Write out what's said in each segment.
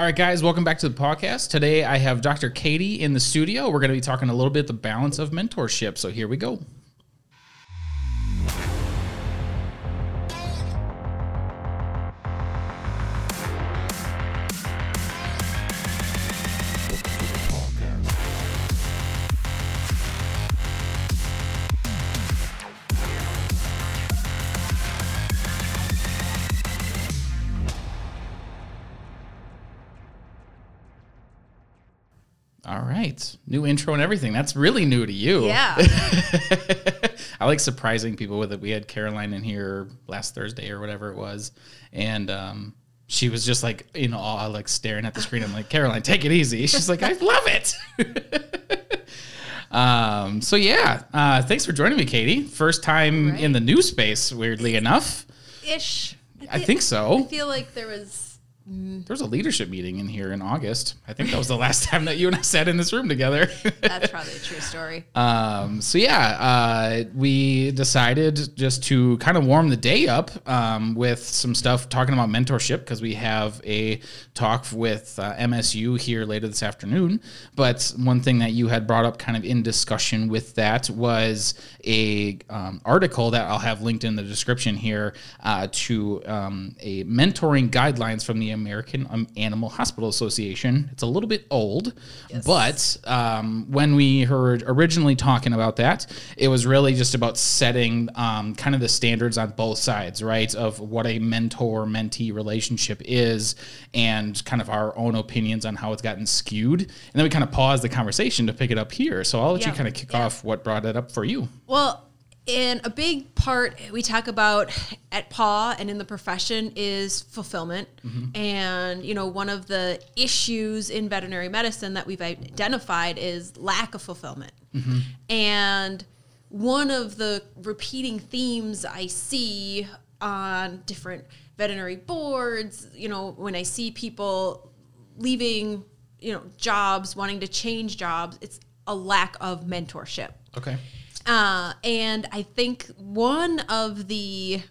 All right, guys, welcome back to the podcast. Today I have Dr. Katie in the studio. We're going to be talking a little bit the balance of mentorship. So here we go. New intro and everything. That's really new to you. Yeah. I like surprising people with it. We had Caroline in here last Thursday or whatever it was. And um, she was just like, you know, all like staring at the screen. I'm like, Caroline, take it easy. She's like, I love it. um, so, yeah. Uh, thanks for joining me, Katie. First time Right. in the new space, weirdly enough. Ish. I think so. I feel like there was. There was a leadership meeting in here in August. I think that was the last time that you and I sat in this room together. That's probably a true story. Um, so yeah, uh, we decided just to kind of warm the day up um, with some stuff talking about mentorship because we have a talk with uh, MSU here later this afternoon. But one thing that you had brought up kind of in discussion with that was a um, article that I'll have linked in the description here uh, to um, a mentoring guidelines from the American um, Animal Hospital Association. It's a little bit old, but um, when we heard originally talking about that, it was really just about setting um, kind of the standards on both sides, right? Of what a mentor mentee relationship is and kind of our own opinions on how it's gotten skewed. And then we kind of paused the conversation to pick it up here. So I'll let you kind of kick Yeah. off what brought it up for you. Well, and a big part we talk about at PAW and in the profession is fulfillment. Mm-hmm. And, you know, one of the issues in veterinary medicine that we've identified is lack of fulfillment. Mm-hmm. And one of the repeating themes I see on different veterinary boards, you know, when I see people leaving, you know, jobs, wanting to change jobs, it's a lack of mentorship. Okay. Uh, and I think one of the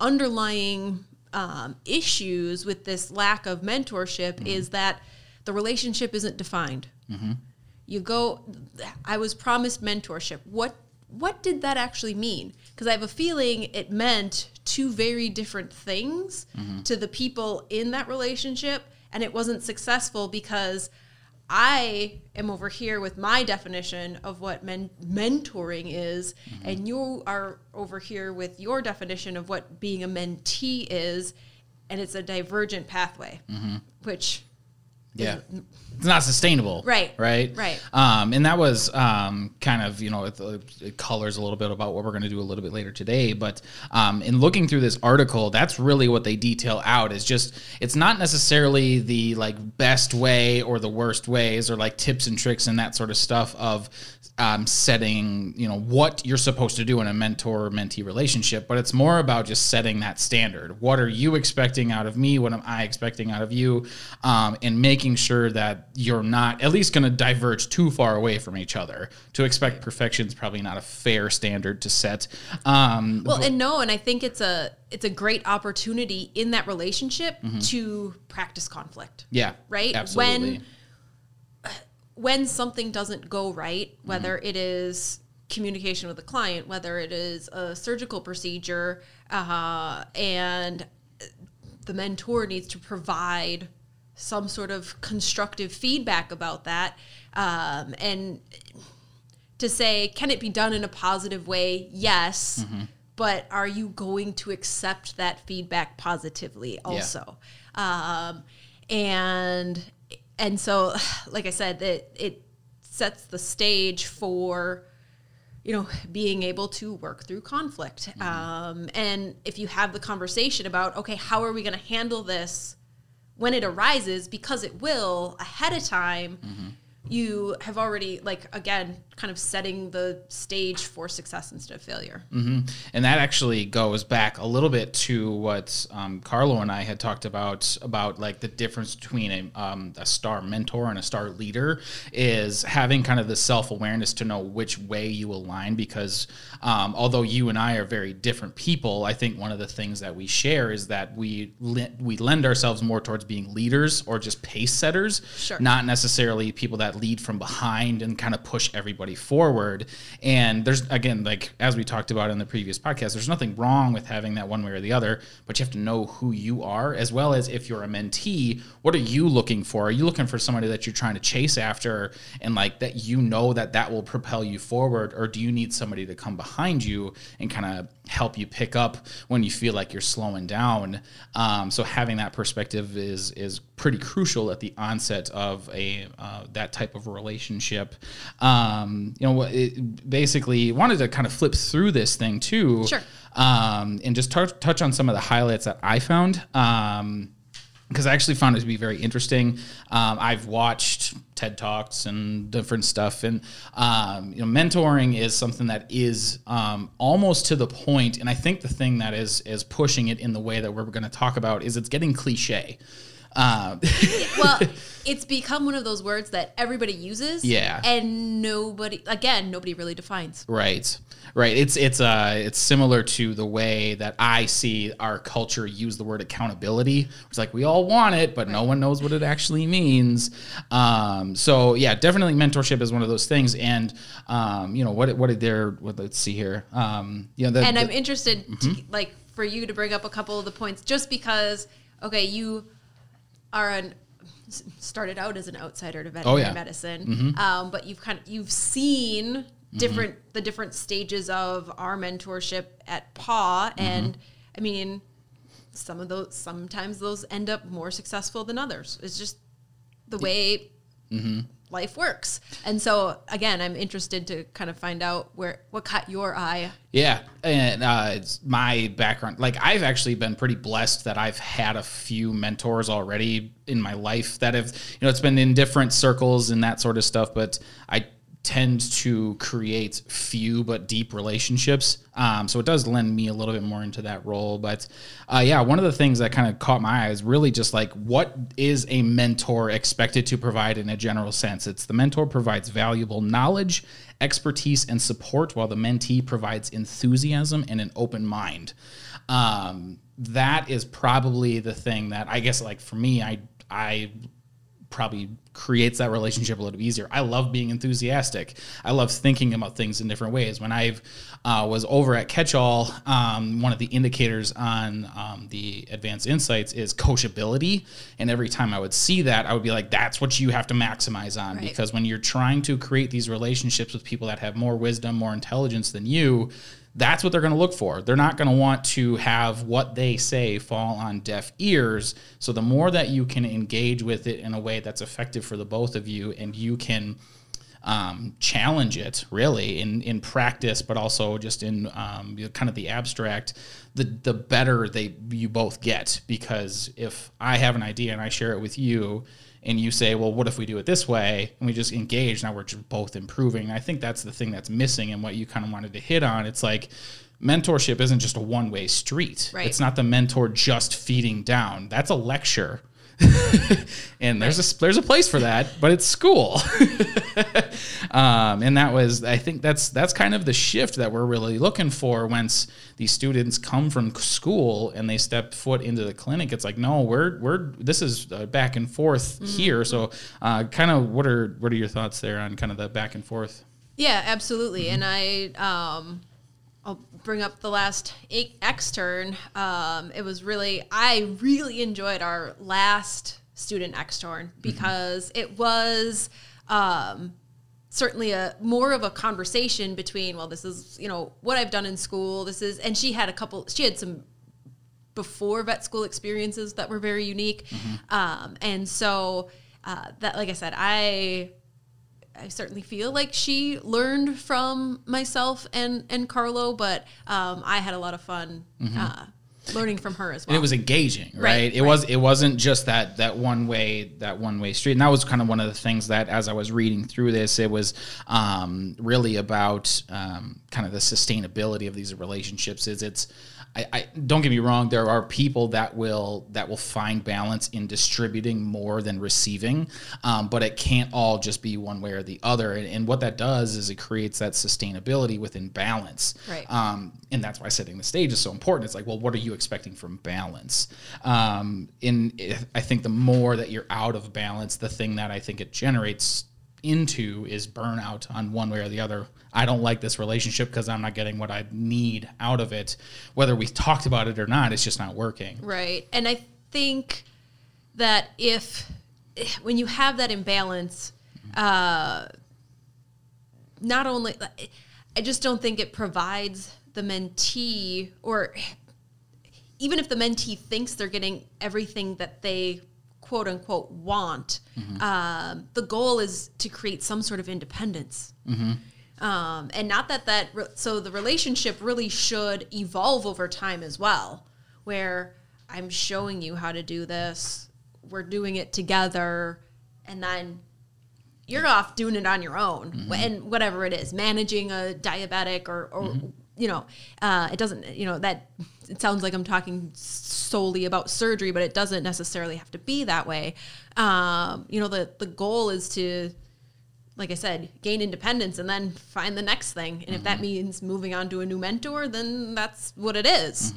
underlying um, issues with this lack of mentorship is that the relationship isn't defined. You go, I was promised mentorship. What what did that actually mean? Because I have a feeling it meant two very different things to the people in that relationship, and it wasn't successful because I am over here with my definition of what men- mentoring is, mm-hmm. and you are over here with your definition of what being a mentee is, and it's a divergent pathway, mm-hmm. which Yeah. It's not sustainable. Right. Right. Right. Um, and that was um, kind of, you know, it, it colors a little bit about what we're going to do a little bit later today. But um, in looking through this article, that's really what they detail out is just, it's not necessarily the like best way or the worst ways or like tips and tricks and that sort of stuff of um, setting, you know, what you're supposed to do in a mentor mentee relationship, but it's more about just setting that standard. What are you expecting out of me? What am I expecting out of you? Um, and making sure that you're not at least going to diverge too far away from each other. To expect perfection is probably not a fair standard to set. Um, Well, and no, and I think it's a it's a great opportunity in that relationship to practice conflict. yeah. Right? Absolutely. When when something doesn't go right, whether it is communication with a client, whether it is a surgical procedure, uh, and the mentor needs to provide some sort of constructive feedback about that, um, and to say, can it be done in a positive way? Yes. But are you going to accept that feedback positively also? Um, and and so, like I said, that it sets the stage for you know being able to work through conflict. Um, and if you have the conversation about okay, how are we going to handle this when it arises? Because it will ahead of time mm-hmm. You have already like again kind of setting the stage for success instead of failure Mm-hmm. And that actually goes back a little bit to what um, Carlo and I had talked about about like the difference between a, um, a star mentor and a star leader is having kind of the self awareness to know which way you align. Because um, although you and I are very different people, I think one of the things that we share is that we le- we lend ourselves more towards being leaders or just pace setters, Sure. not necessarily people that lead from behind and kind of push everybody forward. And there's again, like as we talked about in the previous podcast, there's nothing wrong with having that one way or the other, but you have to know who you are, as well as if you're a mentee, what are you looking for? Are you looking for somebody that you're trying to chase after and like that you know that that will propel you forward, or do you need somebody to come behind you and kind of help you pick up when you feel like you're slowing down? Um, so having that perspective is is pretty crucial at the onset of a uh, that type of relationship. Um, you know, it basically wanted to kind of flip through this thing too, Sure. um, and just touch touch on some of the highlights that I found. Um, because I actually found it to be very interesting. Um, I've watched TED Talks and different stuff, and um, you know, mentoring is something that is um, almost to the point. And I think the thing that is is pushing it in the way that we're going to talk about is it's getting cliche. Uh, well it's become one of those words that everybody uses Yeah. and nobody again nobody really defines Right, right. It's it's uh it's similar to the way that I see our culture use the word accountability. It's like we all want it, but no one knows what it actually means. Um, so yeah, definitely mentorship is one of those things. And um, you know what what did their what let's see here. Um, you know, the, and the- I'm interested, to, like, for you to bring up a couple of the points, just because, okay, you are an started out as an outsider to veterinary Oh, yeah. medicine, um, but you've kind of you've seen Mm-hmm. different the different stages of our mentorship at PAW, mm-hmm. and I mean, some of those sometimes those end up more successful than others. It's just the way mm-hmm. life works. And so again, I'm interested to kind of find out where what caught your eye Yeah, and uh, it's my background, like I've actually been pretty blessed that I've had a few mentors already in my life that have, you know, it's been in different circles and that sort of stuff. But I tend to create few but deep relationships, um, so it does lend me a little bit more into that role. But uh, yeah, one of the things that kind of caught my eye is really just like what is a mentor expected to provide in a general sense. It's the mentor provides valuable knowledge expertise and support while the mentee provides enthusiasm and an open mind um, that is probably the thing that i guess like for me i i probably creates that relationship a little bit easier. I love being enthusiastic. I love thinking about things in different ways. When I uh, was over at Catchall, um, one of the indicators on um, the advanced insights is coachability. And every time I would see that, I would be like, that's what you have to maximize on. Right. Because when you're trying to create these relationships with people that have more wisdom, more intelligence than you, that's what they're going to look for. They're not going to want to have what they say fall on deaf ears. So the more that you can engage with it in a way that's effective for the both of you, and you can um, challenge it really in in practice, but also just in um, you know, kind of the abstract, the the better they you both get. Because if I have an idea and I share it with you, and you say, well, what if we do it this way? And we just engage. Now we're just both improving. I think that's the thing that's missing and what you kind of wanted to hit on. It's like mentorship isn't just a one way street. Right. It's not the mentor just feeding down. That's a lecture. and there's a there's a place for that, but it's school. um, and that was I think that's that's kind of the shift that we're really looking for once these students come from school and they step foot into the clinic. It's like no, we're we're this is uh, back and forth here. So, uh, kind of what are what are your thoughts there on kind of the back and forth? Yeah, absolutely. And I, um, I'll bring up the last extern. Um, it was really, I really enjoyed our last student extern because it was um, certainly a more of a conversation between, well, this is you know what I've done in school. This is, and she had a couple. She had some before vet school experiences that were very unique, um, and so uh, that, like I said, I I certainly feel like she learned from myself and and Carlo, but um, I had a lot of fun uh, learning from her as well. and it was engaging right, Right, it right. was it wasn't just that that one way that one way street and that was kind of one of the things that as i was reading through this it was um, really about um, kind of the sustainability of these relationships is it's I, I don't get me wrong there are people that will that will find balance in distributing more than receiving um, but it can't all just be one way or the other and, and what that does is it creates that sustainability within balance Right. um, and that's why setting the stage is so important. It's like, well, what are you expecting from balance? Um, in I think the more that you're out of balance, the thing that I think it generates into is burnout on one way or the other. I don't like this relationship because I'm not getting what I need out of it. Whether we talked about it or not, it's just not working. Right. And I think that if when you have that imbalance, uh, not only I just don't think it provides the mentee or even if the mentee thinks they're getting everything that they quote unquote want, um, the goal is to create some sort of independence. Um, and not that that re- so the relationship really should evolve over time as well where i'm showing you how to do this we're doing it together and then you're off doing it on your own and whatever it is managing a diabetic or, or you know uh, it doesn't you know that it sounds like i'm talking solely about surgery but it doesn't necessarily have to be that way. Um, you know the the goal is to like I said, gain independence and then find the next thing. And if that means moving on to a new mentor, then that's what it is.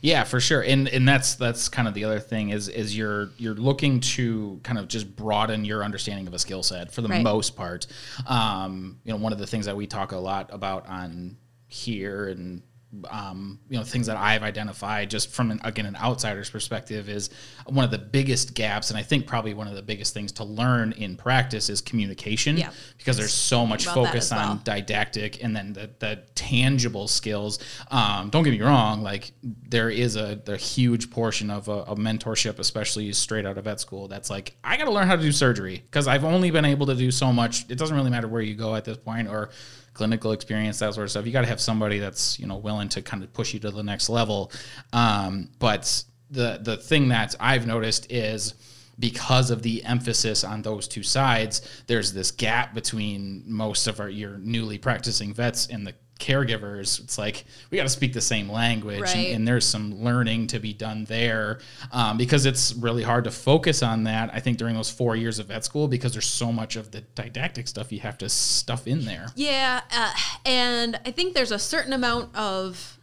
Yeah, for sure. And and that's that's kind of the other thing is is you're you're looking to kind of just broaden your understanding of a skill set for the Right. most part. Um, you know, one of the things that we talk a lot about on here and um, you know things that I've identified just from an, again an outsider's perspective is one of the biggest gaps and I think probably one of the biggest things to learn in practice is communication Yeah. because there's so much focus on well. didactic and then the, the tangible skills um, don't get me wrong like there is a the huge portion of a, a mentorship especially straight out of vet school that's like i got to learn how to do surgery because i've only been able to do so much it doesn't really matter where you go at this point or clinical experience that sort of stuff. You got to have somebody that's you know willing to kind of push you to the next level. Um, but the the thing that i've noticed is because of the emphasis on those two sides, there's this gap between most of our your newly practicing vets and the caregivers. It's like we got to speak the same language, Right. and, and there's some learning to be done there um, because it's really hard to focus on that. I think during those four years of vet school because there's so much of the didactic stuff you have to stuff in there. Yeah. Uh, and I think there's a certain amount of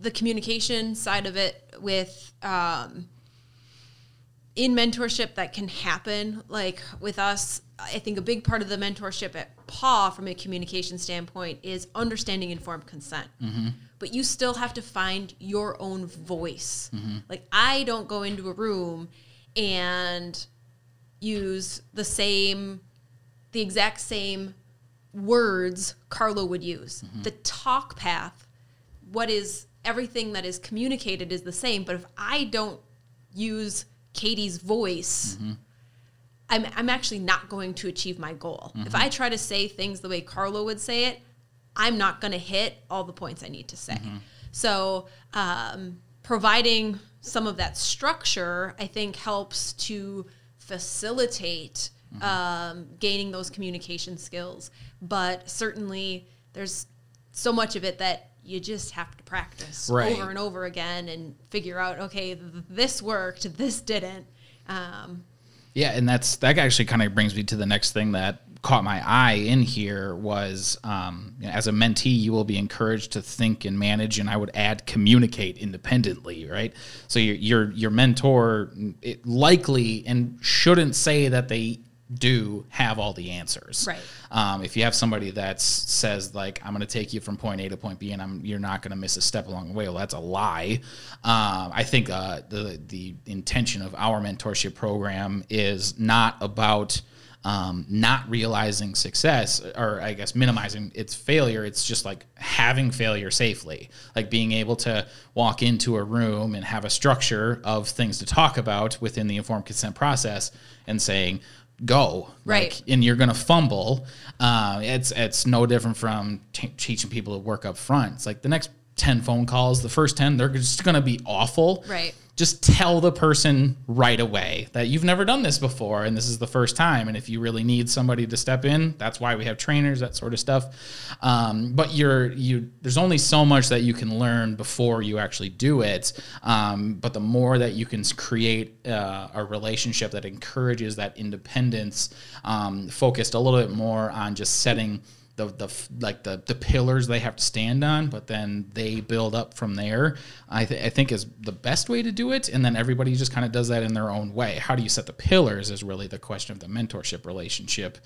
the communication side of it with um, in mentorship that can happen. Like with us, I think a big part of the mentorship at PAW from a communication standpoint is understanding informed consent. Mm-hmm. But you still have to find your own voice. Mm-hmm. Like I don't go into a room and use the same, the exact same words Carlo would use. Mm-hmm. The talk path, what is everything that is communicated is the same. But if I don't use Katie's voice, I'm, I'm actually not going to achieve my goal. If I try to say things the way Carlo would say it, I'm not going to hit all the points I need to say. So, um, providing some of that structure, I think, helps to facilitate um, gaining those communication skills. But certainly, there's so much of it that you just have to practice Right. over and over again and figure out, okay, th- this worked, this didn't. Um, Yeah, and that's that actually kind of brings me to the next thing that caught my eye in here was um, as a mentee, you will be encouraged to think and manage, and I would add communicate independently, right? So your your your mentor likely and shouldn't say that they do have all the answers, Right. um, if you have somebody that says like I'm going to take you from point A to point B and I'm you're not going to miss a step along the way, well, that's a lie. Um, I think uh, the the intention of our mentorship program is not about um, not realizing success or I guess minimizing its failure. It's just like having failure safely, like being able to walk into a room and have a structure of things to talk about within the informed consent process and saying go Right. like, and you're gonna fumble uh, it's it's no different from t- teaching people to work up front it's like the next 10 phone calls. The first 10, they're just to be awful. Right. Just tell the person right away that you've never done this before and this is the first time. And if you really need somebody to step in, that's why we have trainers, that sort of stuff. Um, but you're you there's only so much that you can learn before you actually do it. Um, but the more that you can create uh, a relationship that encourages that independence, um, focused a little bit more on just setting the, the like the, the pillars they have to stand on, but then they build up from there. I, th- I think is the best way to do it, and then everybody just kind of does that in their own way. How do you set the pillars is really the question of the mentorship relationship.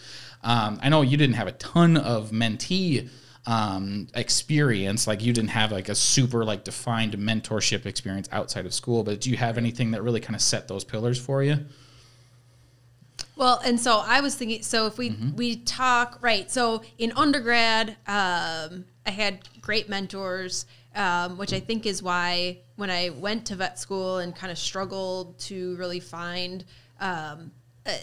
Um, I know you didn't have a ton of mentee um, experience, like you didn't have like a super like defined mentorship experience outside of school, but do you have anything that really kind of set those pillars for you? Well, and so I was thinking. So if we Mm-hmm. we talk right, so in undergrad, um, I had great mentors, um, which I think is why when I went to vet school and kind of struggled to really find um, a,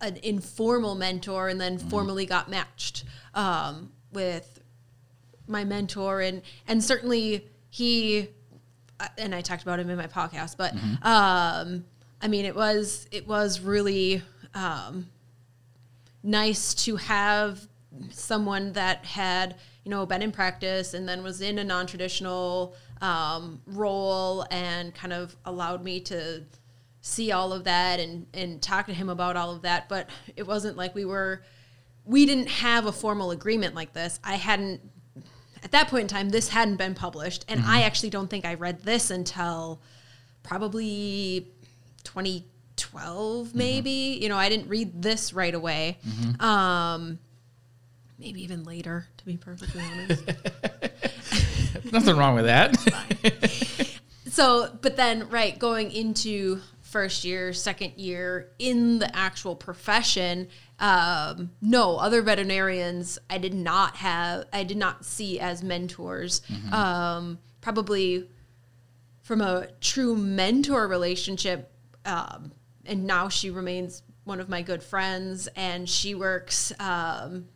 an informal mentor, and then formally got matched um, with my mentor, and and certainly he uh, and I talked about him in my podcast, but um, I mean, it was it was really um, nice to have someone that had you know been in practice and then was in a non-traditional um, role and kind of allowed me to see all of that and and talk to him about all of that. But it wasn't like we were we didn't have a formal agreement like this. I hadn't at that point in time this hadn't been published. And i actually don't think i read this until probably 2012 maybe. You know i didn't read this right away. Um maybe even later to be perfectly honest. Nothing wrong with that. so but then right going into first year second year in the actual profession um, no other veterinarians i did not have i did not see as mentors. Um, probably from a true mentor relationship um, and now she remains one of my good friends and she works um,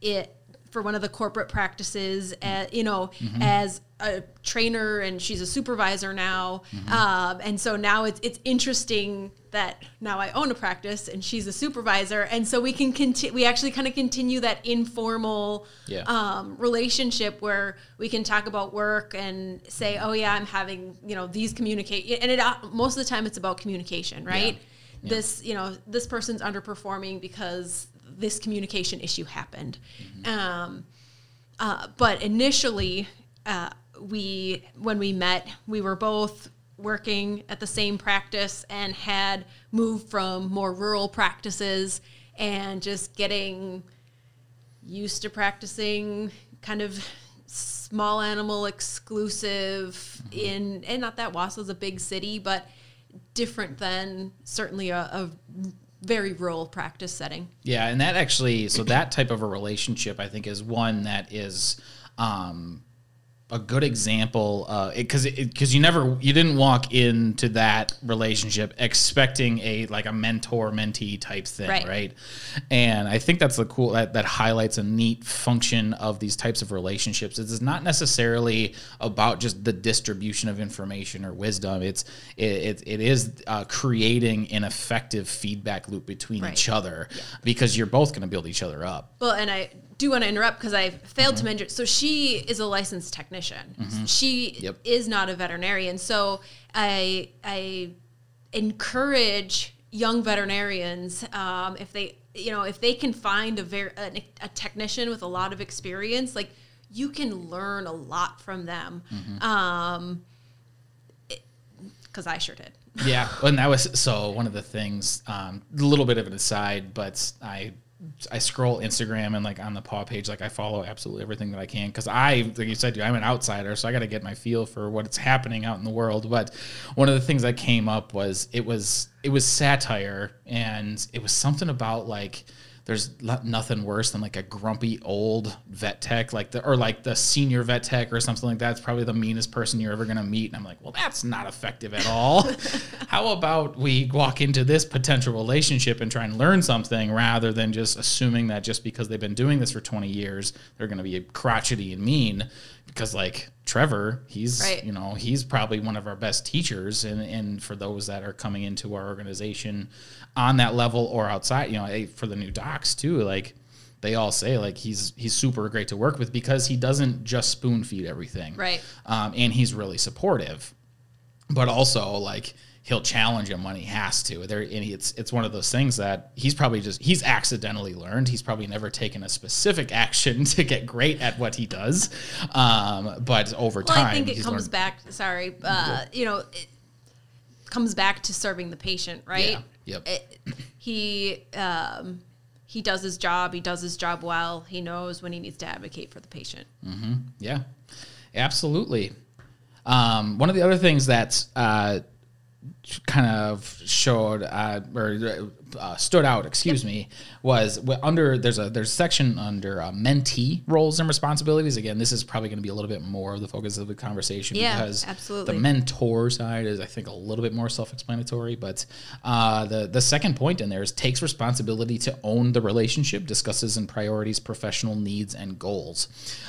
it for one of the corporate practices, uh, you know, as a trainer, and she's a supervisor now. Um, and so now it's it's interesting that now I own a practice and she's a supervisor, and so we can continue. We actually kind of continue that informal Yeah. um, relationship where we can talk about work and say, "Oh yeah, I'm having you know these communicate," and it uh, most of the time it's about communication, right? Yeah. This you know this person's underperforming because this communication issue happened. Um, uh, but initially, uh, we when we met, we were both working at the same practice and had moved from more rural practices and just getting used to practicing kind of small animal exclusive in and not that Wausau's a big city, but different than certainly a, a very rural practice setting. Yeah, and that actually, so that type of a relationship, I think, is one that is um, a good example uh, because it because you never you didn't walk into that relationship expecting a like a mentor mentee type thing, Right. right? And I think that's the cool that that highlights a neat function of these types of relationships. It's not necessarily about just the distribution of information or wisdom. It's it it, it is uh, creating an effective feedback loop between Right. each other because you're both going to build each other up. Well, and I do want to interrupt because I failed to mention. So she is a licensed technician. She Yep. is not a veterinarian. So I I encourage young veterinarians um, if they you know if they can find a very a, a technician with a lot of experience, like you can learn a lot from them. Um, because I sure did. Yeah, and that was so one of the things. Um, a little bit of an aside, but I I scroll Instagram and like on the paw page, like I follow absolutely everything that I can because I, like you said, I'm an outsider, so I got to get my feel for what's happening out in the world. But one of the things that came up was it was it was satire, and it was something about like there's nothing worse than like a grumpy old vet tech, like the or like the senior vet tech or something like that. It's probably the meanest person you're ever gonna meet. And I'm like, well, that's not effective at all. How about we walk into this potential relationship and try and learn something rather than just assuming that just because they've been doing this for 20 years, they're gonna be crotchety and mean. Because like Trevor, he's Right. you know he's probably one of our best teachers, and and for those that are coming into our organization on that level or outside, you know, for the new docs too, like they all say like he's he's super great to work with because he doesn't just spoon feed everything, Right. Um, and he's really supportive, but also like he'll challenge him when he has to. There, and it's it's one of those things that he's probably just he's accidentally learned. He's probably never taken a specific action to get great at what he does, um, but over Well, time, I think it he's comes learned- back. Sorry, uh, you know, it comes back to serving the patient, right? Yeah. Yep. It- he um, he does his job. He does his job well. He knows when he needs to advocate for the patient. Yeah, absolutely. Um, one of the other things that uh, kind of showed uh, or uh, stood out, excuse me, was under there's a there's a section under uh, mentee roles and responsibilities. Again, this is probably going to be a little bit more of the focus of the conversation Yeah, because absolutely. the mentor side is I think a little bit more self-explanatory. But uh, the the second point in there is takes responsibility to own the relationship, discusses and priorities professional needs and goals.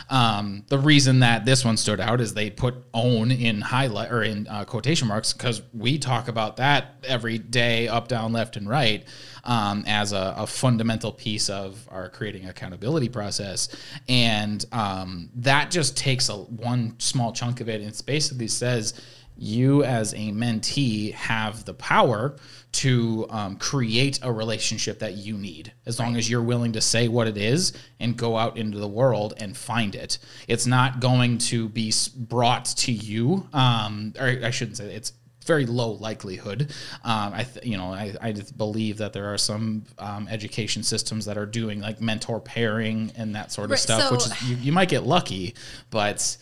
Um, the reason that this one stood out is they put own in highlight or in uh, quotation marks because we talk about that every day, up, down, left, and right. Um, as a, a fundamental piece of our creating accountability process, and um, that just takes a one small chunk of it. And it basically says you as a mentee have the power to um, create a relationship that you need as long as you're willing to say what it is and go out into the world and find it it's not going to be brought to you um, or i shouldn't say it's very low likelihood. Um, I, th- you know, I, I believe that there are some um, education systems that are doing like mentor pairing and that sort of Right, stuff, which is, you, you might get lucky, but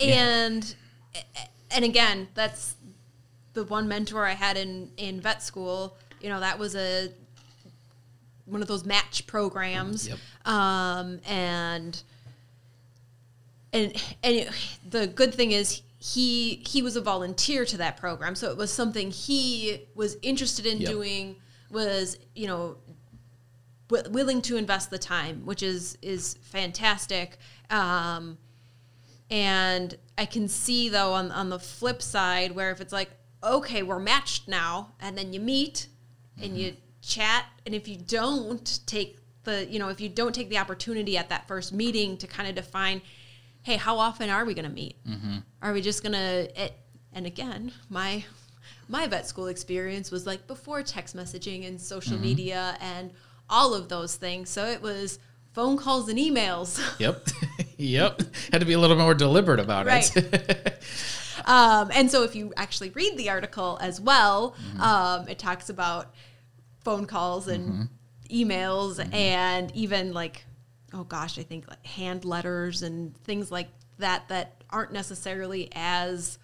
and and again that's the one mentor i had in in vet school you know that was a one of those match programs Yep. um and and and the good thing is he he was a volunteer to that program. So it was something he was interested in Yep. doing was you know wi- willing to invest the time which is is fantastic. Um and I can see though on on the flip side where if it's like, okay, we're matched now, and then you meet and you chat, and if you don't take the, you know, if you don't take the opportunity at that first meeting to kind of define, hey, how often are we going to meet? Are we just going to? And again, my my vet school experience was like before text messaging and social media and all of those things. So it was phone calls and emails. yep, yep, had to be a little more deliberate about it. Um, and so if you actually read the article as well, Mm-hmm. um, it talks about phone calls and emails Mm-hmm. and even like, oh gosh, I think like hand letters and things like that that aren't necessarily as,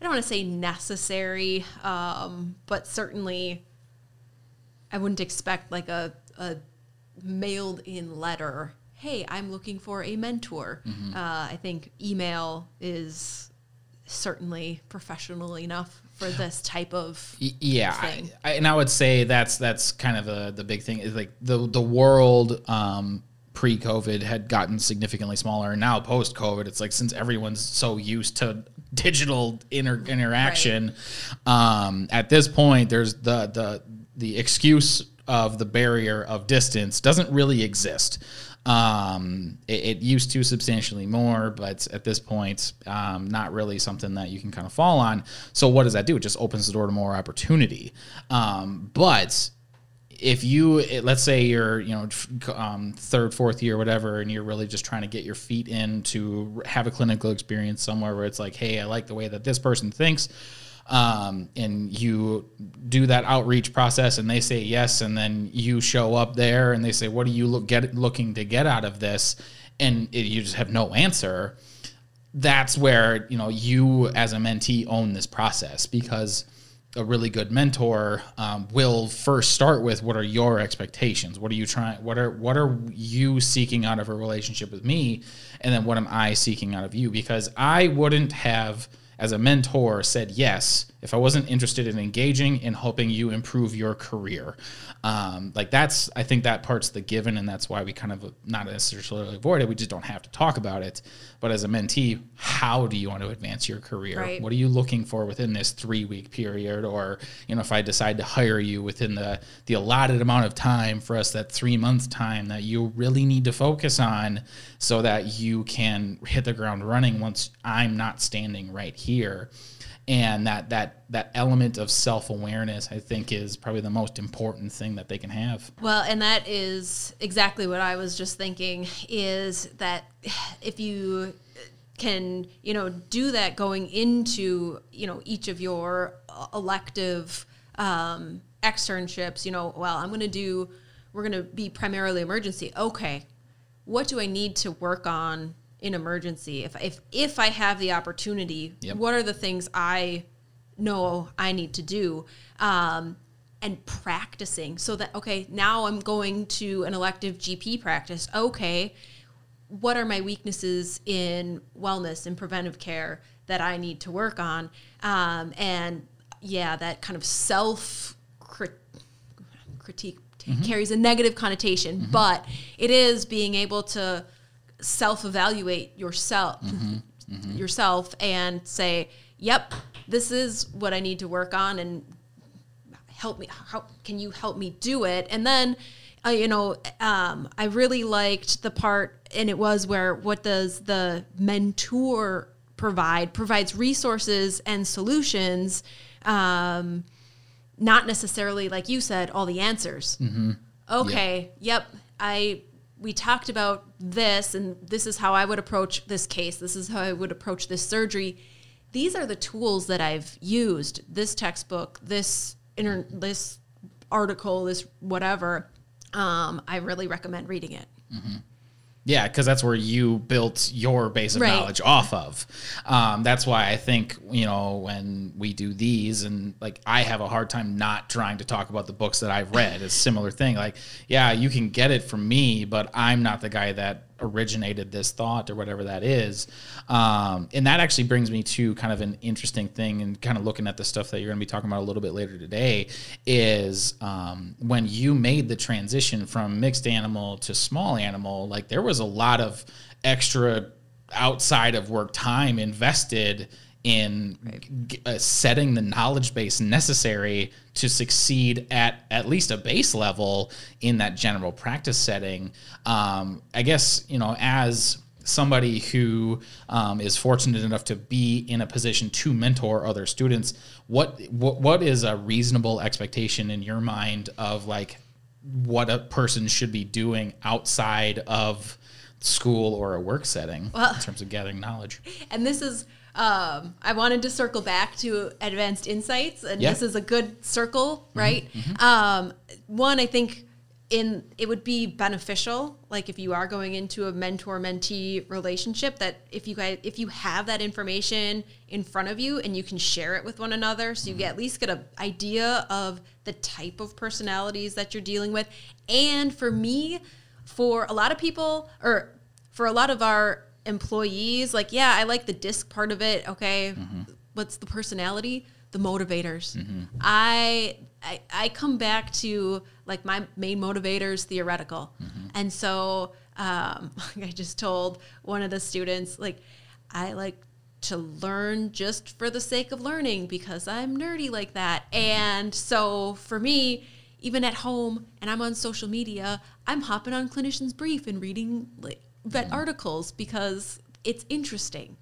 I don't want to say necessary, um, but certainly I wouldn't expect like a, a mailed in letter. Hey, I'm looking for a mentor. Mm-hmm. Uh, I think email is certainly professional enough for this type of. Yeah I. I, and i would say that's that's kind of the the big thing is like the the world um pre-covid had gotten significantly smaller and now post-covid it's like since everyone's so used to digital inter- interaction um at this point there's the the the excuse of the barrier of distance doesn't really exist um, it, it used to substantially more, but at this point, um, not really something that you can kind of fall on. So what does that do? It just opens the door to more opportunity. Um, but if you let's say you're you know um, third fourth year whatever and you're really just trying to get your feet in to have a clinical experience somewhere where it's like hey i like the way that this person thinks um, and you do that outreach process and they say yes and then you show up there and they say what are you look, get, looking to get out of this? And it, you just have no answer. That's where you know you as a mentee own this process because a really good mentor um, will first start with what are your expectations? What are you trying what are what are you seeking out of a relationship with me? And then what am i seeking out of you? Because i wouldn't have as a mentor said yes if I wasn't interested in engaging in helping you improve your career. Um, like that's, I think that part's the given, and that's why we kind of not necessarily avoid it. We just don't have to talk about it. But as a mentee, how do you want to advance your career? Right. What are you looking for within this three week period? Or, you know, if I decide to hire you within the, the allotted amount of time for us, that three month time that you really need to focus on so that you can hit the ground running once I'm not standing right here and that that that element of self-awareness i think is probably the most important thing that they can have Well, and that is exactly what I was just thinking is that if you can, you know, do that going into, you know, each of your elective um, externships, you know, well, I'm going to do, we're going to be primarily emergency. Okay. What do I need to work on in emergency? If, if, if I have the opportunity, Yep. what are the things I know I need to do? Um, and practicing so that okay now i'm going to an elective gp practice okay what are my weaknesses in wellness and preventive care that i need to work on um, and yeah that kind of self crit- critique t- carries a negative connotation but it is being able to self-evaluate yourself yourself and say yep this is what i need to work on and help me how can you help me do it? And then uh, you know um, i really liked the part and it was where what does the mentor provide? Provides resources and solutions um, not necessarily like you said all the answers. Okay yep i we talked about this and this is how i would approach this case. This is how i would approach this surgery. These are the tools that i've used. This textbook this inter- this article this whatever um, i really recommend reading it Yeah, because that's where you built your base of Right. knowledge off of. Um, that's why I think you know when we do these, and like I have a hard time not trying to talk about the books that I've read. It's a similar thing. Like, yeah, you can get it from me, but I'm not the guy that originated this thought or whatever that is. Um, and that actually brings me to kind of an interesting thing, and kind of looking at the stuff that you're going to be talking about a little bit later today is um, when you made the transition from mixed animal to small animal. Like there was a lot of extra outside of work time invested in g- uh, setting the knowledge base necessary to succeed at at least a base level in that general practice setting. Um, I guess you know as somebody who um, is fortunate enough to be in a position to mentor other students, what what what is a reasonable expectation in your mind of like what a person should be doing outside of school or a work setting in terms of gathering knowledge? and this is um, i wanted to circle back to advanced insights and Yeah. this is a good circle right? Um, one i think in it would be beneficial like if you are going into a mentor mentee relationship that if you guys if you have that information in front of you and you can share it with one another so you get, at least get an idea of the type of personalities that you're dealing with. And for me for a lot of people or for a lot of our employees like yeah i like the disc part of it okay? What's the personality? The motivators. I, I i come back to like my main motivators theoretical. And so um, i just told one of the students like i like to learn just for the sake of learning because i'm nerdy like that. And so for me even at home and i'm on social media i'm hopping on clinicians brief and reading like vet articles because it's interesting.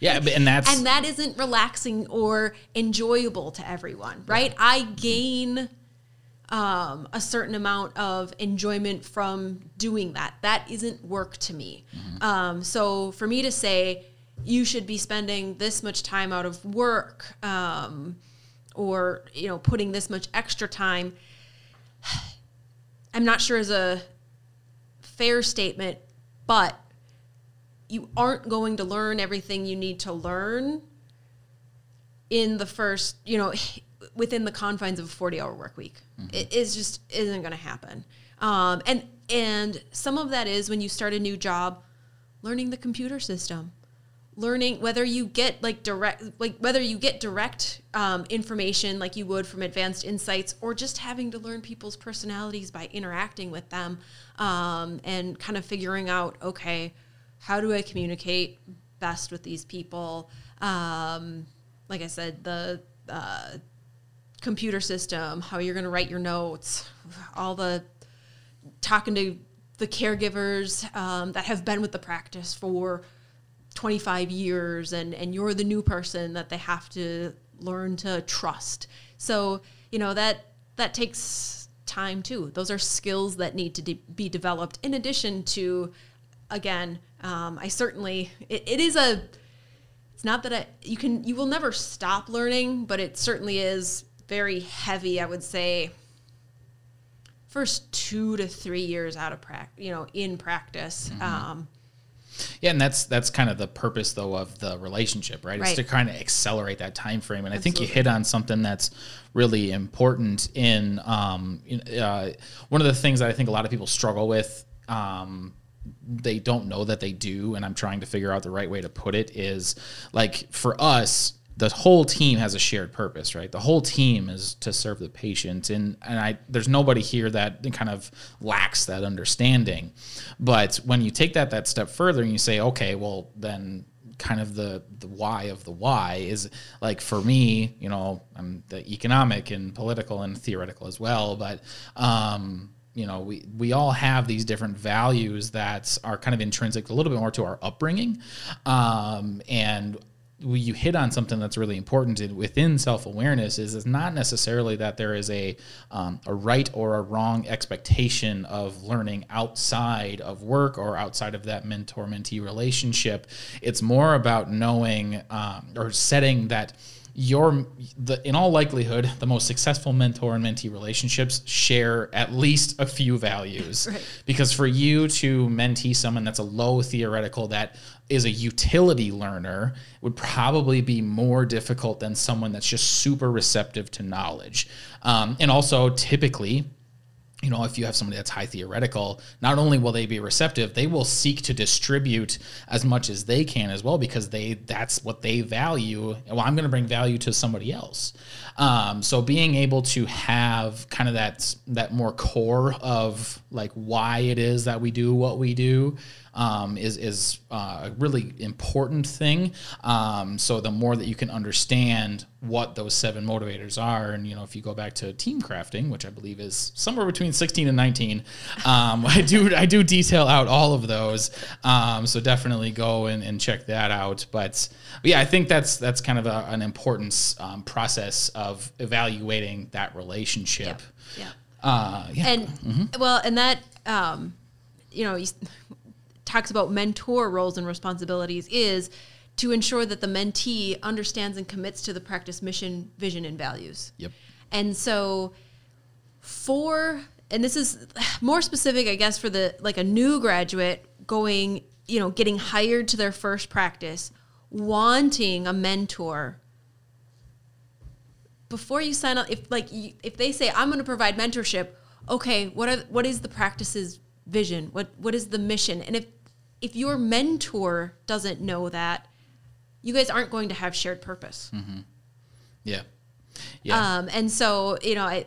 Yeah, but- and that's and that isn't relaxing or enjoyable to everyone right? I gain um, a certain amount of enjoyment from doing that. That isn't work to me. Um, so for me to say you should be spending this much time out of work um, or you know putting this much extra time i'm not sure is a fair statement but you aren't going to learn everything you need to learn in the first, you know, within the confines of a 40 hour work week. It is just isn't going to happen. Um, and, and some of that is when you start a new job, learning the computer system, learning whether you get like direct like whether you get direct um, information like you would from advanced insights or just having to learn people's personalities by interacting with them um, and kind of figuring out okay how do i communicate best with these people? Um, like i said the uh, computer system how you're going to write your notes all the talking to the caregivers um, that have been with the practice for 25 years and and you're the new person that they have to learn to trust. So you know that that takes time too. Those are skills that need to de- be developed. In addition to again um, i certainly it, it is a it's not that I, you can you will never stop learning but it certainly is very heavy i would say first two to three years out of practice you know in practice. Mm-hmm. um, Yeah, and that's that's kind of the purpose though of the relationship, right? It's to kind of accelerate that time frame. And I think you hit on something that's really important in um in, uh, one of the things that I think a lot of people struggle with um they don't know that they do and I'm trying to figure out the right way to put it is like for us the whole team has a shared purpose, right? The whole team is to serve the patient, and and I there's nobody here that kind of lacks that understanding. But when you take that that step further and you say, okay, well then kind of the the why of the why is like for me, you know, I'm the economic and political and theoretical as well, but um you know we we all have these different values that are kind of intrinsic a little bit more to our upbringing um, and you hit on something that's really important within self-awareness is it's not necessarily that there is a um, a right or a wrong expectation of learning outside of work or outside of that mentor-mentee relationship. It's more about knowing um, or setting that your the in all likelihood the most successful mentor and mentee relationships share at least a few values Right. because for you to mentee someone that's a low theoretical that is a utility learner would probably be more difficult than someone that's just super receptive to knowledge um, and also typically you know, if you have somebody that's high theoretical, not only will they be receptive, they will seek to distribute as much as they can as well because they that's what they value. Well, I'm going to bring value to somebody else. Um, so being able to have kind of that that more core of like why it is that we do what we do um, is is uh, a really important thing. Um, so the more that you can understand what those seven motivators are, and you know, if you go back to team crafting, which I believe is somewhere between sixteen and nineteen, um, I do I do detail out all of those. Um, so definitely go and, and check that out. But, but yeah, I think that's that's kind of a, an important um, process of evaluating that relationship. yeah Uh, yeah. and well and that um you know talks about mentor roles and responsibilities is to ensure that the mentee understands and commits to the practice mission vision and values. Yep. and so for and this is more specific i guess for the like a new graduate going you know getting hired to their first practice wanting a mentor before you sign up if like you, if they say i'm going to provide mentorship okay what are what is the practice's vision? What what is the mission? And if if your mentor doesn't know that you guys aren't going to have shared purpose Yeah. Yeah. um, and so, you know, I,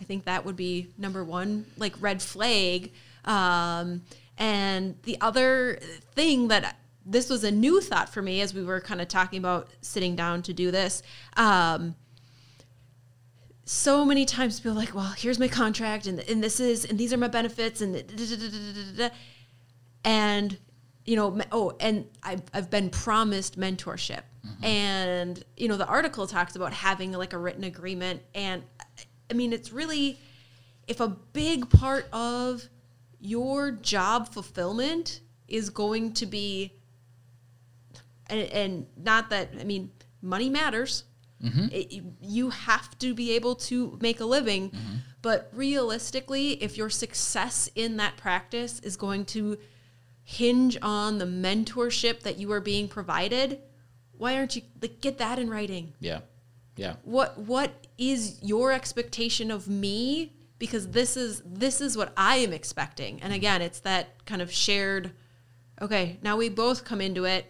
I think that would be number one, like red flag. Um, and the other thing that this was a new thought for me as we were kind of talking about sitting down to do this. Um, so many times people are like, well, here's my contract and, and this is, and these are my benefits and, da- da- da- and you know, oh, and I've, I've been promised mentorship. Mm-hmm. And, you know, the article talks about having like a written agreement. And I mean, it's really, if a big part of your job fulfillment is going to be, and, and not that, I mean, money matters. Mm-hmm. It, you- you have to be able to make a living. Mm-hmm. But realistically, if your success in that practice is going to hinge on the mentorship that you are being provided, why aren't you like get that in writing? yeah. Yeah. What what is your expectation of me? Because this is this is what I am expecting. And mm-hmm. again, it's that kind of shared okay, now we both come into it.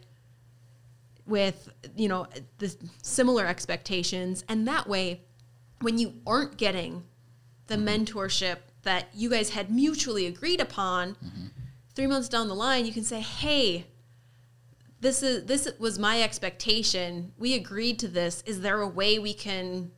with you know the similar expectations and that way when you aren't getting the mm-hmm. mentorship that you guys had mutually agreed upon mm-hmm. Three months down the line you can say hey this is this was my expectation we agreed to this is there a way we can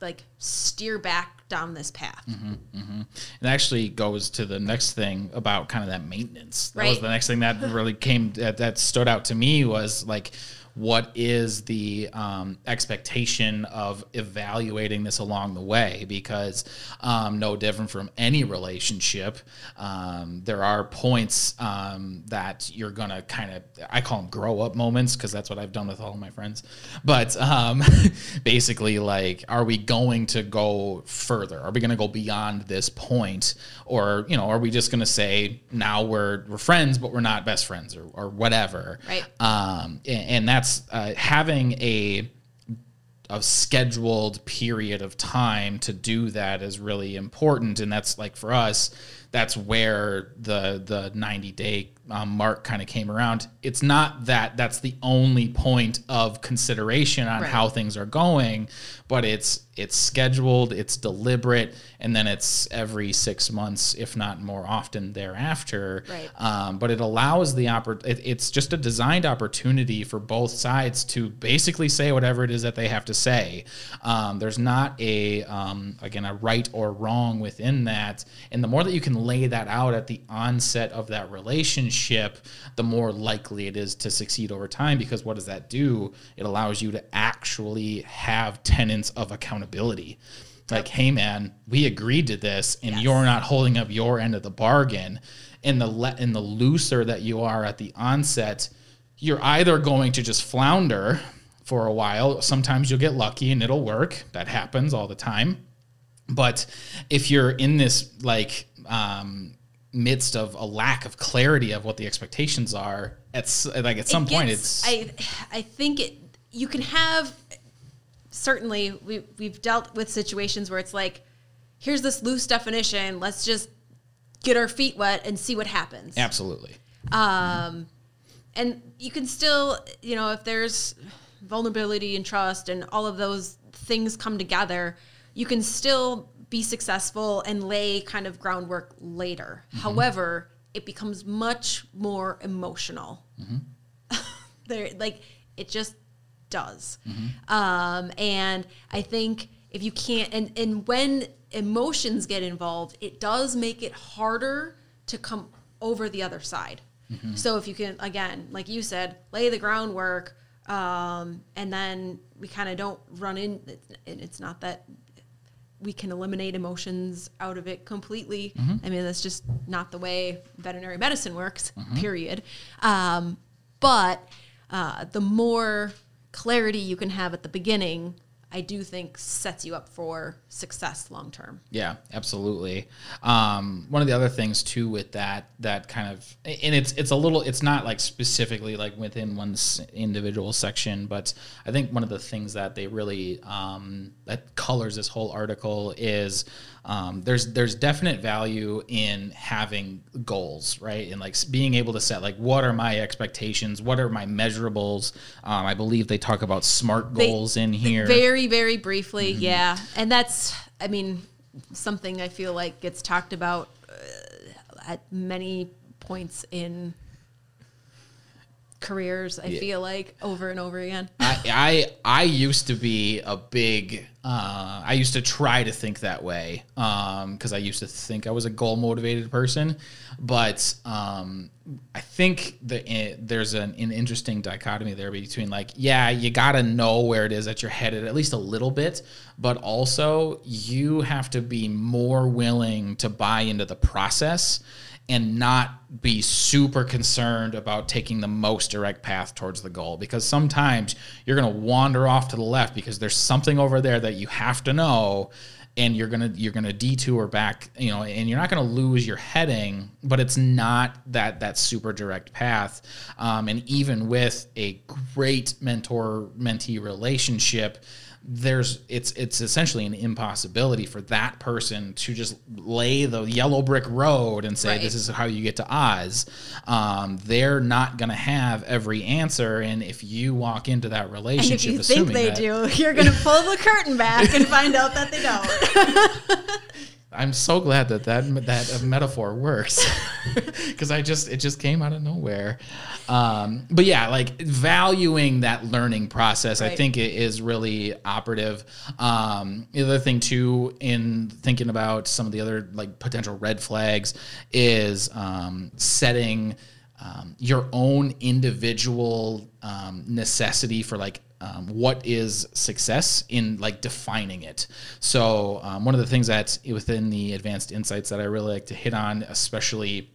like steer back down this path mm-hmm, mm-hmm. It actually goes to the next thing about kind of that maintenance. That was Right. the next thing that really came that, that stood out to me was like what is the um, expectation of evaluating this along the way? Because um, no different from any relationship um, there are points um, that you're gonna kind of i call them grow up moments because that's what i've done with all of my friends. But um, basically like are we going to go further? Are we going to go beyond this point? Or you know are we just going to say now we're we're friends but we're not best friends or, or whatever. Right. um, and, and that's uh, having a a scheduled period of time to do that is really important. And that's like for us that's where the the 90 day um, mark kind of came around it's not that that's the only point of consideration on Right. how things are going but it's it's scheduled it's deliberate and then it's every six months if not more often thereafter Right. um, but it allows the oppor- it, it's just a designed opportunity for both sides to basically say whatever it is that they have to say um, there's not a um, again a right or wrong within that and the more that you can lay that out at the onset of that relationship the more likely it is to succeed over time because what does that do? It allows you to actually have tenets of accountability. Like hey man we agreed to this and Yes. you're not holding up your end of the bargain. And the le- and the looser that you are at the onset you're either going to just flounder for a while. Sometimes you'll get lucky and it'll work. That happens all the time. But if you're in this like um midst of a lack of clarity of what the expectations are at like at some It point it's I I think it you can have certainly we we've dealt with situations where it's like here's this loose definition let's just get our feet wet and see what happens. Absolutely. Um, and you can still you know if there's vulnerability and trust and all of those things come together you can still be successful and lay kind of groundwork later. However it becomes much more emotional. There like it just does. Um, and i think if you can't and and when emotions get involved it does make it harder to come over the other side. So if you can again like you said lay the groundwork um, and then we kind of don't run in it's not that we can eliminate emotions out of it completely. I mean, that's just not the way veterinary medicine works, period. Um, but uh, the more clarity you can have at the beginning, I do think sets you up for success long term. Yeah, absolutely. Um, one of the other things too with that that kind of and it's it's a little it's not like specifically like within one individual section, but I think one of the things that they really um, that colors this whole article is um, there's there's definite value in having goals, right? And like being able to set like what are my expectations, what are my measurables. Um, I believe they talk about smart They- goals in here. Very, very briefly, yeah. And that's, I mean, something I feel like gets talked about uh, at many points in careers. I feel like over and over again. I, I I used to be a big. Uh, I used to try to think that way because I used to think I was a goal motivated person, but um, I think the, eh, there's an, an interesting dichotomy there between like, yeah, you got to know where it is that you're headed at least a little bit, but also you have to be more willing to buy into the process and not be super concerned about taking the most direct path towards the goal. Because sometimes you're going to wander off to the left because there's something over there that you have to know and you're going to you're going to detour back you know and you're not going to lose your heading but it's not that that super direct path. Um, and even with a great mentor mentee relationship there's it's it's essentially an impossibility for that person to just lay the yellow brick road and say Right. this is how you get to Oz. Um, they're not going to have every answer, and if you walk into that And relationship, if you think they that, do, you're going to pull the curtain back and find out that they don't. I'm so glad that that that metaphor works because I just it just came out of nowhere. Um, but yeah, like valuing that learning process, I think it is really operative. Um, the other thing too, in thinking about some of the other like potential red flags, is um, setting um, your own individual um, necessity for like um, what is success in like defining it. So um, one of the things that within the advanced insights that I really like to hit on, especially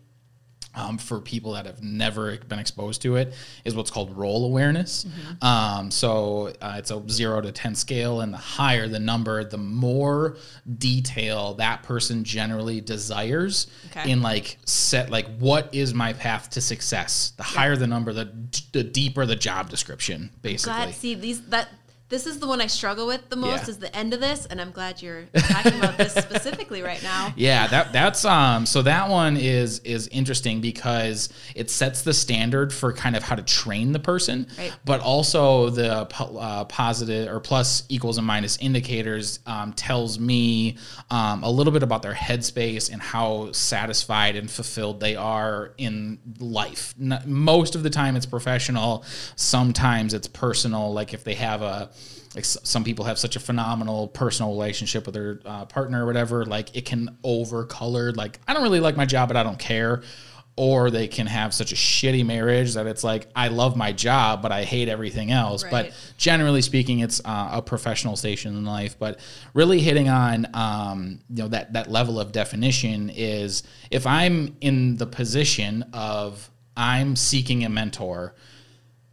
um, for people that have never been exposed to it is what's called role awareness. Um, so uh, it's a zero to 10 scale, and the higher the number, the more detail that person generally desires Okay. in like set, like what is my path to success? The higher the number, the, the deeper the job description, basically. glad see these that this is the one I struggle with the most Yeah. is the end of this, and I'm glad you're talking about this specifically right now. Yeah, that that's um so that one is is interesting because it sets the standard for kind of how to train the person, Right. but also the uh, positive or plus equals and minus indicators um, tells me um, a little bit about their headspace and how satisfied and fulfilled they are in life. Most of the time it's professional, sometimes it's personal. Like if they have a like some people have such a phenomenal personal relationship with their uh, partner or whatever like it can over colored like i don't really like my job but i don't care. Or they can have such a shitty marriage that it's like i love my job but i hate everything else. But generally speaking it's uh, a professional station in life. But really hitting on um, you know that that level of definition is if i'm in the position of i'm seeking a mentor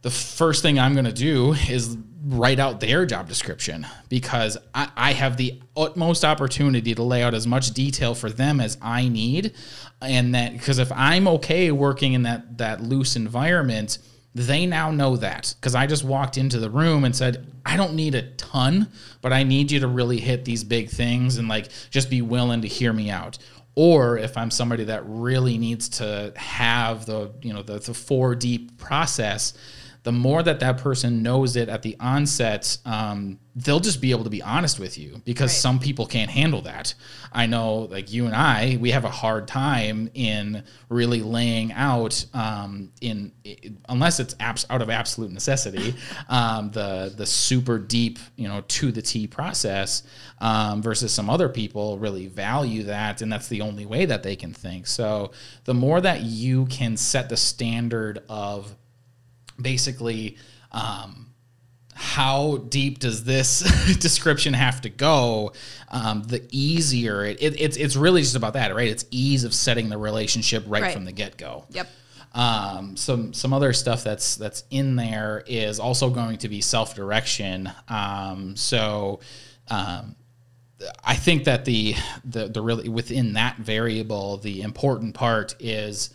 the first thing I'm going to do is write out their job description because I, I have the utmost opportunity to lay out as much detail for them as I need. And that because if I'm okay working in that, that loose environment, they now know that because I just walked into the room and said, I don't need a ton, but I need you to really hit these big things and like just be willing to hear me out or if I'm somebody that really needs to have the you know the, the four deep process, the more that that person knows it at the onset, um, they'll just be able to be honest with you because Right. some people can't handle that. I know, like you and I, we have a hard time in really laying out um, in unless it's abs- out of absolute necessity um, the the super deep you know to the T process um, versus some other people really value that and that's the only way that they can think. So the more that you can set the standard of basically um, how deep does this description have to go um, the easier it, it, it's, it's really just about that right it's ease of setting the relationship right, Right. from the get-go Yep. um, some some other stuff that's that's in there is also going to be self direction. Um, so um, I think that the the the really within that variable, the important part is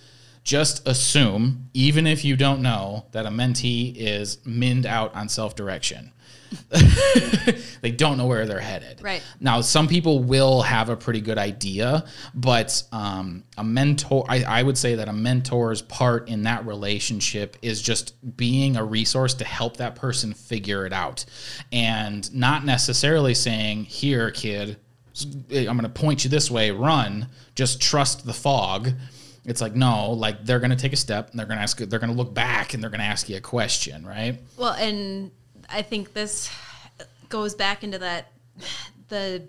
just assume, even if you don't know, that a mentee is minned out on self direction. they don't know where they're headed. Right. Now, some people will have a pretty good idea, but um, a mentor, I, I would say that a mentor's part in that relationship is just being a resource to help that person figure it out and not necessarily saying, here, kid, I'm going to point you this way, run, just trust the fog. It's like, no, like they're going to take a step and they're going to ask, they're going to look back and they're going to ask you a question, right? Well, and I think this goes back into that the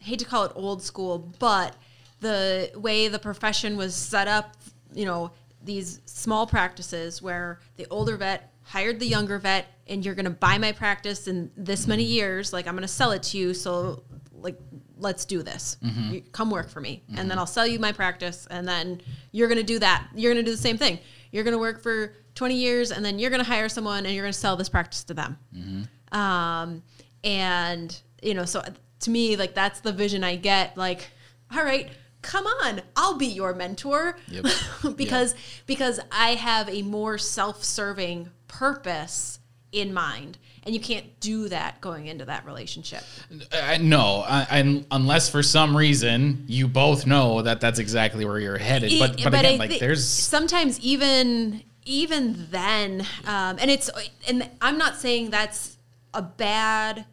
I hate to call it old school, but the way the profession was set up, you know, these small practices where the older vet hired the younger vet and you're going to buy my practice in this many years, like I'm going to sell it to you, so like let's do this. Mm-hmm. You, come work for me and then mm-hmm. I'll sell you my practice and then you're going to do that. You're going to do the same thing. You're going to work for 20 years and then you're going to hire someone and you're going to sell this practice to them. Mm-hmm. Um, and you know, so uh, to me, like that's the vision I get. Like, all right, come on, I'll be your mentor Yep. because because I have a more self-serving purpose in mind and you can't do that going into that relationship I, no, I, I, unless for some reason you both know that that's exactly where you're headed. But but, again, I like there's sometimes even even then, um, and it's and I'm not saying that's a bad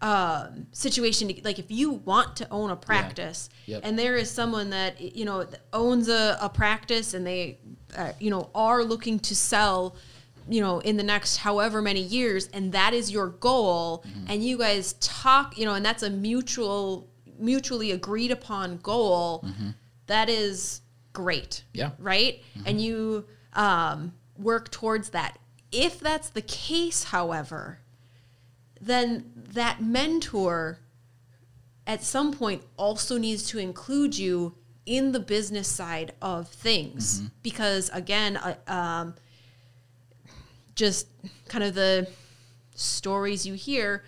um, situation. To, like if you want to own a practice, Yep. and there is someone that you know owns a, a practice, and they uh, you know are looking to sell. You know, in the next however many years, and that is your goal, Mm-hmm. and you guys talk, you know, and that's a mutual, mutually agreed upon goal. that is great. Yeah. Right? And you um, work towards that. If that's the case, however, then that mentor at some point also needs to include you in the business side of things because again uh, um, just kind of the stories you hear.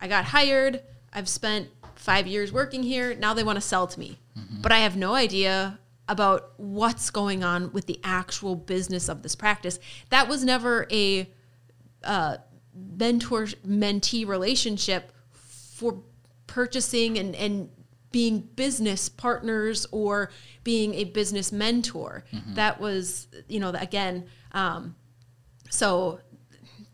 I got hired. I've spent five years working here. Now they want to sell to me. But i have no idea about what's going on with the actual business of this practice. That was never a uh, mentor mentee relationship for purchasing and, and being business partners or being a business mentor. That was, you know, again, um, so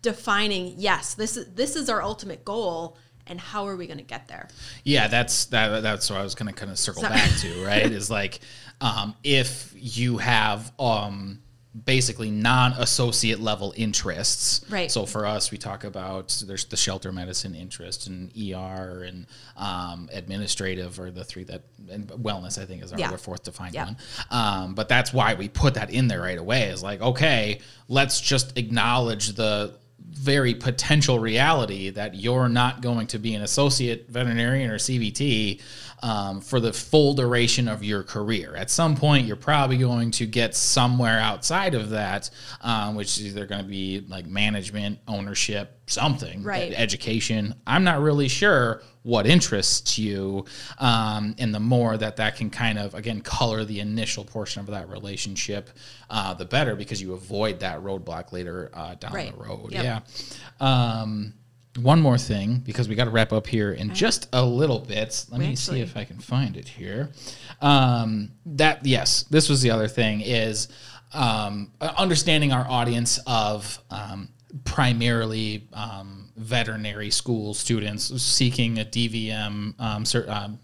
defining, yes, this is this is our ultimate goal and how are we going to get there? Yeah, that's that. That's what I was going to kind of circle Sorry. back to. Right, is like um, if you have um, basically non-associate level interests. Right. So for us, we talk about there's the shelter medicine interest and ER and um, administrative are the three that and wellness I think is our Yeah. fourth defined Yeah. one. Um, but that's why we put that in there right away. Is like okay, let's just acknowledge the very potential reality that you're not going to be an associate veterinarian or CVT um, for the full duration of your career. At some point, you're probably going to get somewhere outside of that, um, which is either going to be like management, ownership, something, Right. education. I'm not really sure what interests you, um, and the more that that can kind of again color the initial portion of that relationship, uh, the better because you avoid that roadblock later uh, down Right. the road. Yep. Yeah. Um, one more thing because we got to wrap up here in just a little bit. Let We me actually- see if I can find it here. Um, that yes, this was the other thing is um, understanding our audience of um, primarily um, veterinary school students seeking a DVM um, cer- um,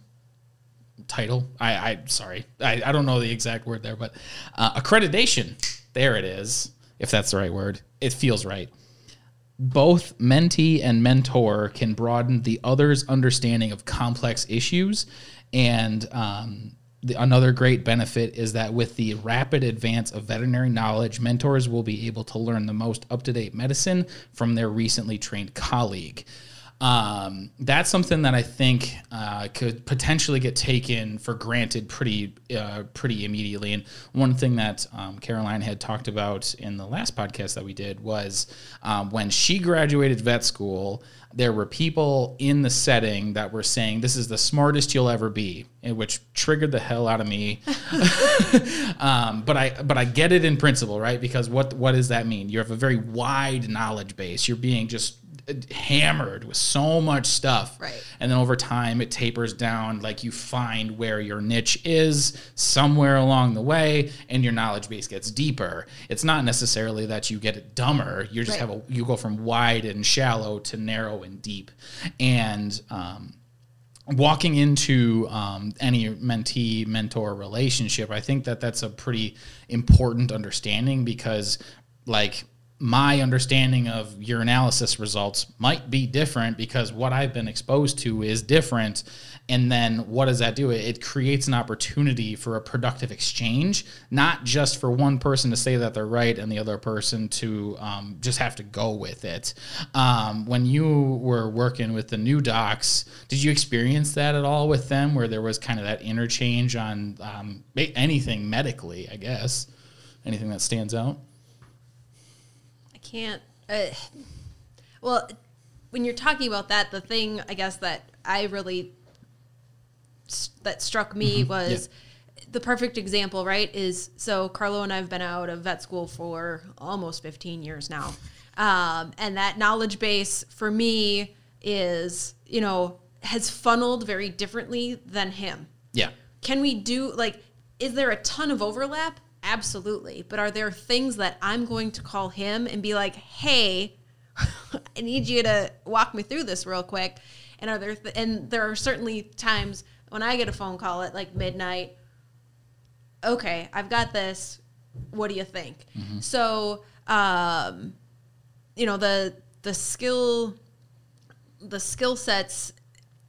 title. I, I sorry, I, I don't know the exact word there, but uh, accreditation. There it is. If that's the right word, it feels right. Both mentee and mentor can broaden the other's understanding of complex issues, and um, the, another great benefit is that with the rapid advance of veterinary knowledge, mentors will be able to learn the most up to date medicine from their recently trained colleague um, that's something that I think uh, could potentially get taken for granted pretty uh, pretty immediately. And one thing that um, Caroline had talked about in the last podcast that we did was um, when she graduated vet school, there were people in the setting that were saying, "This is the smartest you'll ever be," and which triggered the hell out of me. um, but I but I get it in principle, right? Because what what does that mean? You have a very wide knowledge base. You're being just hammered with so much stuff Right. and then over time it tapers down like you find where your niche is somewhere along the way and your knowledge base gets deeper it's not necessarily that you get dumber you just Right. have a you go from wide and shallow to narrow and deep and um, walking into um, any mentee mentor relationship i think that that's a pretty important understanding because like my understanding of your analysis results might be different because what i've been exposed to is different. And then what does that do? It, creates an opportunity for a productive exchange not just for one person to say that they're right and the other person to um, just have to go with it. Um, when you were working with the new docs did you experience that at all with them where there was kind of that interchange on um, anything medically i guess? Anything that stands out can't. Uh, well, when you're talking about that, the thing I guess that I really that struck me was the perfect example. Right? Is so Carlo and I've been out of vet school for almost 15 years now. Um, and that knowledge base for me is, you know, has funneled very differently than him. Yeah. Can we do like is there a ton of overlap? Absolutely. But are there things that I'm going to call him and be like, "Hey, I need you to walk me through this real quick." And are there th- and there are certainly times when I get a phone call at like midnight, "Okay, I've got this. What do you think?" So, um you know, the the skill the skill sets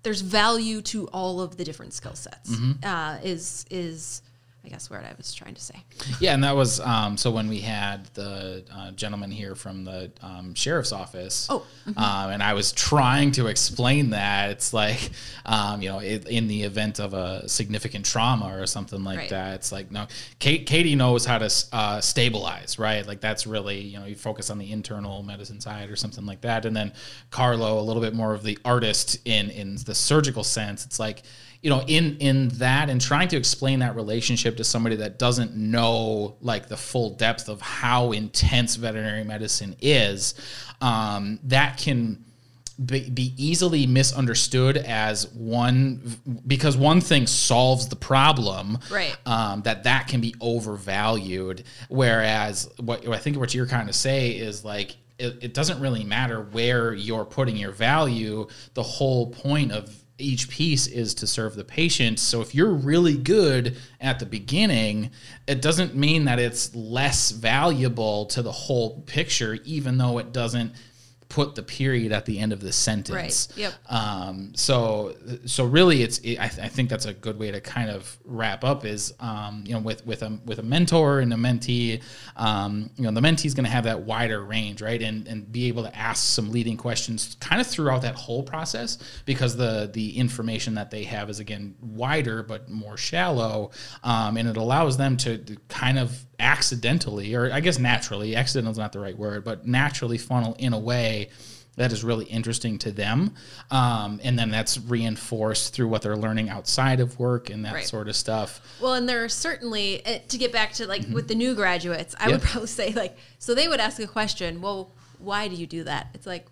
there's value to all of the different skill sets uh, is is i guess what i was trying to say Yeah, and that was um, so when we had the uh, gentleman here from the um, sheriff's office. Oh, um, and I was trying to explain that it's like, um, you know, it, in the event of a significant trauma or something like Right. that, it's like no, Kate, Katie knows how to uh, stabilize, right? Like that's really you know you focus on the internal medicine side or something like that, and then Carlo a little bit more of the artist in in the surgical sense. It's like you know in in that and trying to explain that relationship to somebody that doesn't know like the full depth of how intense veterinary medicine is um, that can be, be easily misunderstood as one because one thing solves the problem Right. um, that that can be overvalued whereas what i think what you're kind of say is like it, it doesn't really matter where you're putting your value the whole point of each piece is to serve the patient. So if you're really good at the beginning it doesn't mean that it's less valuable to the whole picture even though it doesn't put the period at the end of the sentence. Right. Yep. Um, so so really, it's it, I, th- I think that's a good way to kind of wrap up is um, you know with with a with a mentor and a mentee, um, you know the mentee is going to have that wider range, right, and and be able to ask some leading questions kind of throughout that whole process because the the information that they have is again wider but more shallow, um, and it allows them to kind of accidentally or I guess naturally, accidental is not the right word, but naturally funnel in a way that is really interesting to them. Um, and then that's reinforced through what they're learning outside of work and that Right. sort of stuff. well and there are certainly eh, to get back to like with the new graduates i would probably say like so they would ask a question well why do you do that it's like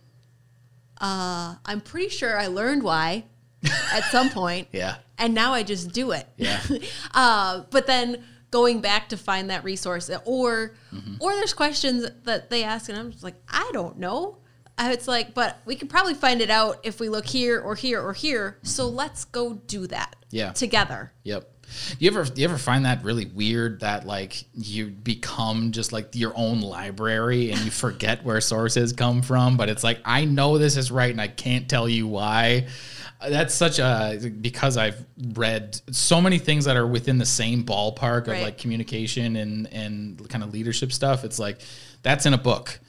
uh i'm pretty sure i learned why at some point Yeah. and now I just do it. Yeah. uh, but then going back to find that resource, or Mm-hmm. or there's questions that they ask, and I'm just like, I don't know. It's like, but we could probably find it out if we look here or here or here. So let's go do that. Yeah. Together. Yep. You ever you ever find that really weird that like you become just like your own library and you forget where sources come from, but it's like I know this is right and I can't tell you why. That's such a because I've read so many things that are within the same ballpark of Right. like communication and and kind of leadership stuff. It's like that's in a book.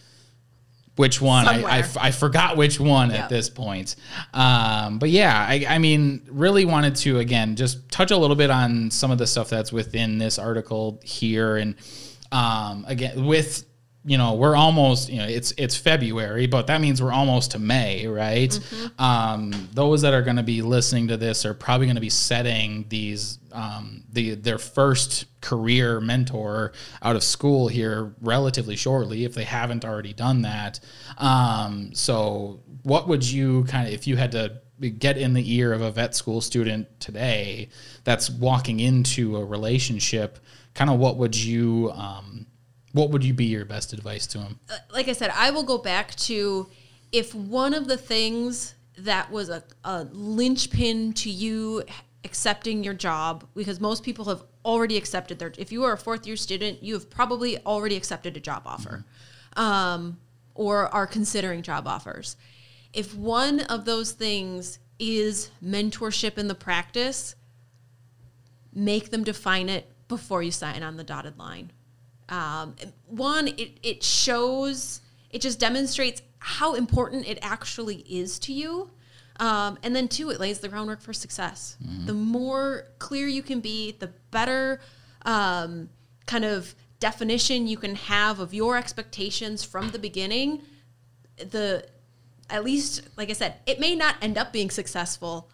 Which one? I, I, I forgot which one Yeah. at this point. Um, but yeah, I, I mean, really wanted to again just touch a little bit on some of the stuff that's within this article here, and um, again with you know we're almost you know it's it's February, but that means we're almost to May, right? Mm-hmm. Um, those that are going to be listening to this are probably going to be setting these um, the their first career mentor out of school here relatively shortly if they haven't already done that. Um, so, what would you kind of if you had to get in the ear of a vet school student today that's walking into a relationship? Kind of what would you um, what would you be your best advice to them? like I said, I will go back to if one of the things that was a, a linchpin to you accepting your job, because most people have already accepted their, if you are a fourth year student, you have probably already accepted a job offer um, or are considering job offers. If one of those things is mentorship in the practice, make them define it before you sign on the dotted line. Um, one, it, it shows, it just demonstrates how important it actually is to you. Um, and then, two, it lays the groundwork for success. The more clear you can be, the better um, kind of definition you can have of your expectations from the beginning. The at least, like I said, it may not end up being successful,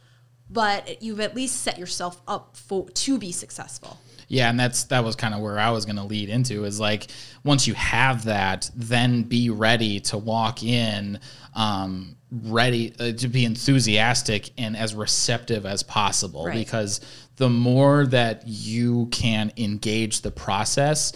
but you've at least set yourself up for to be successful. Yeah, and that's that was kind of where I was going to lead into is like once you have that, then be ready to walk in, um, ready uh, to be enthusiastic and as receptive as possible Right. because the more that you can engage the process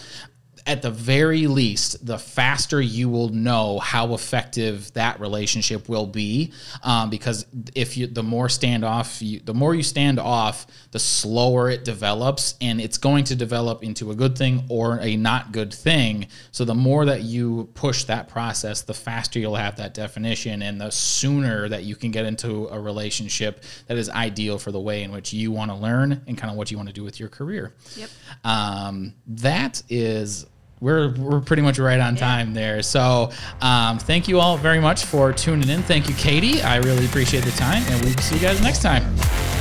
at the very least, the faster you will know how effective that relationship will be. Um, because if you, the more standoff, you, the more you stand off, the slower it develops, and it's going to develop into a good thing or a not good thing. So the more that you push that process, the faster you'll have that definition, and the sooner that you can get into a relationship that is ideal for the way in which you want to learn and kind of what you want to do with your career. Yep. Um, that is we're we're pretty much right on time there. So um, thank you all very much for tuning in. Thank you, Katie. I really appreciate the time, and we'll see you guys next time.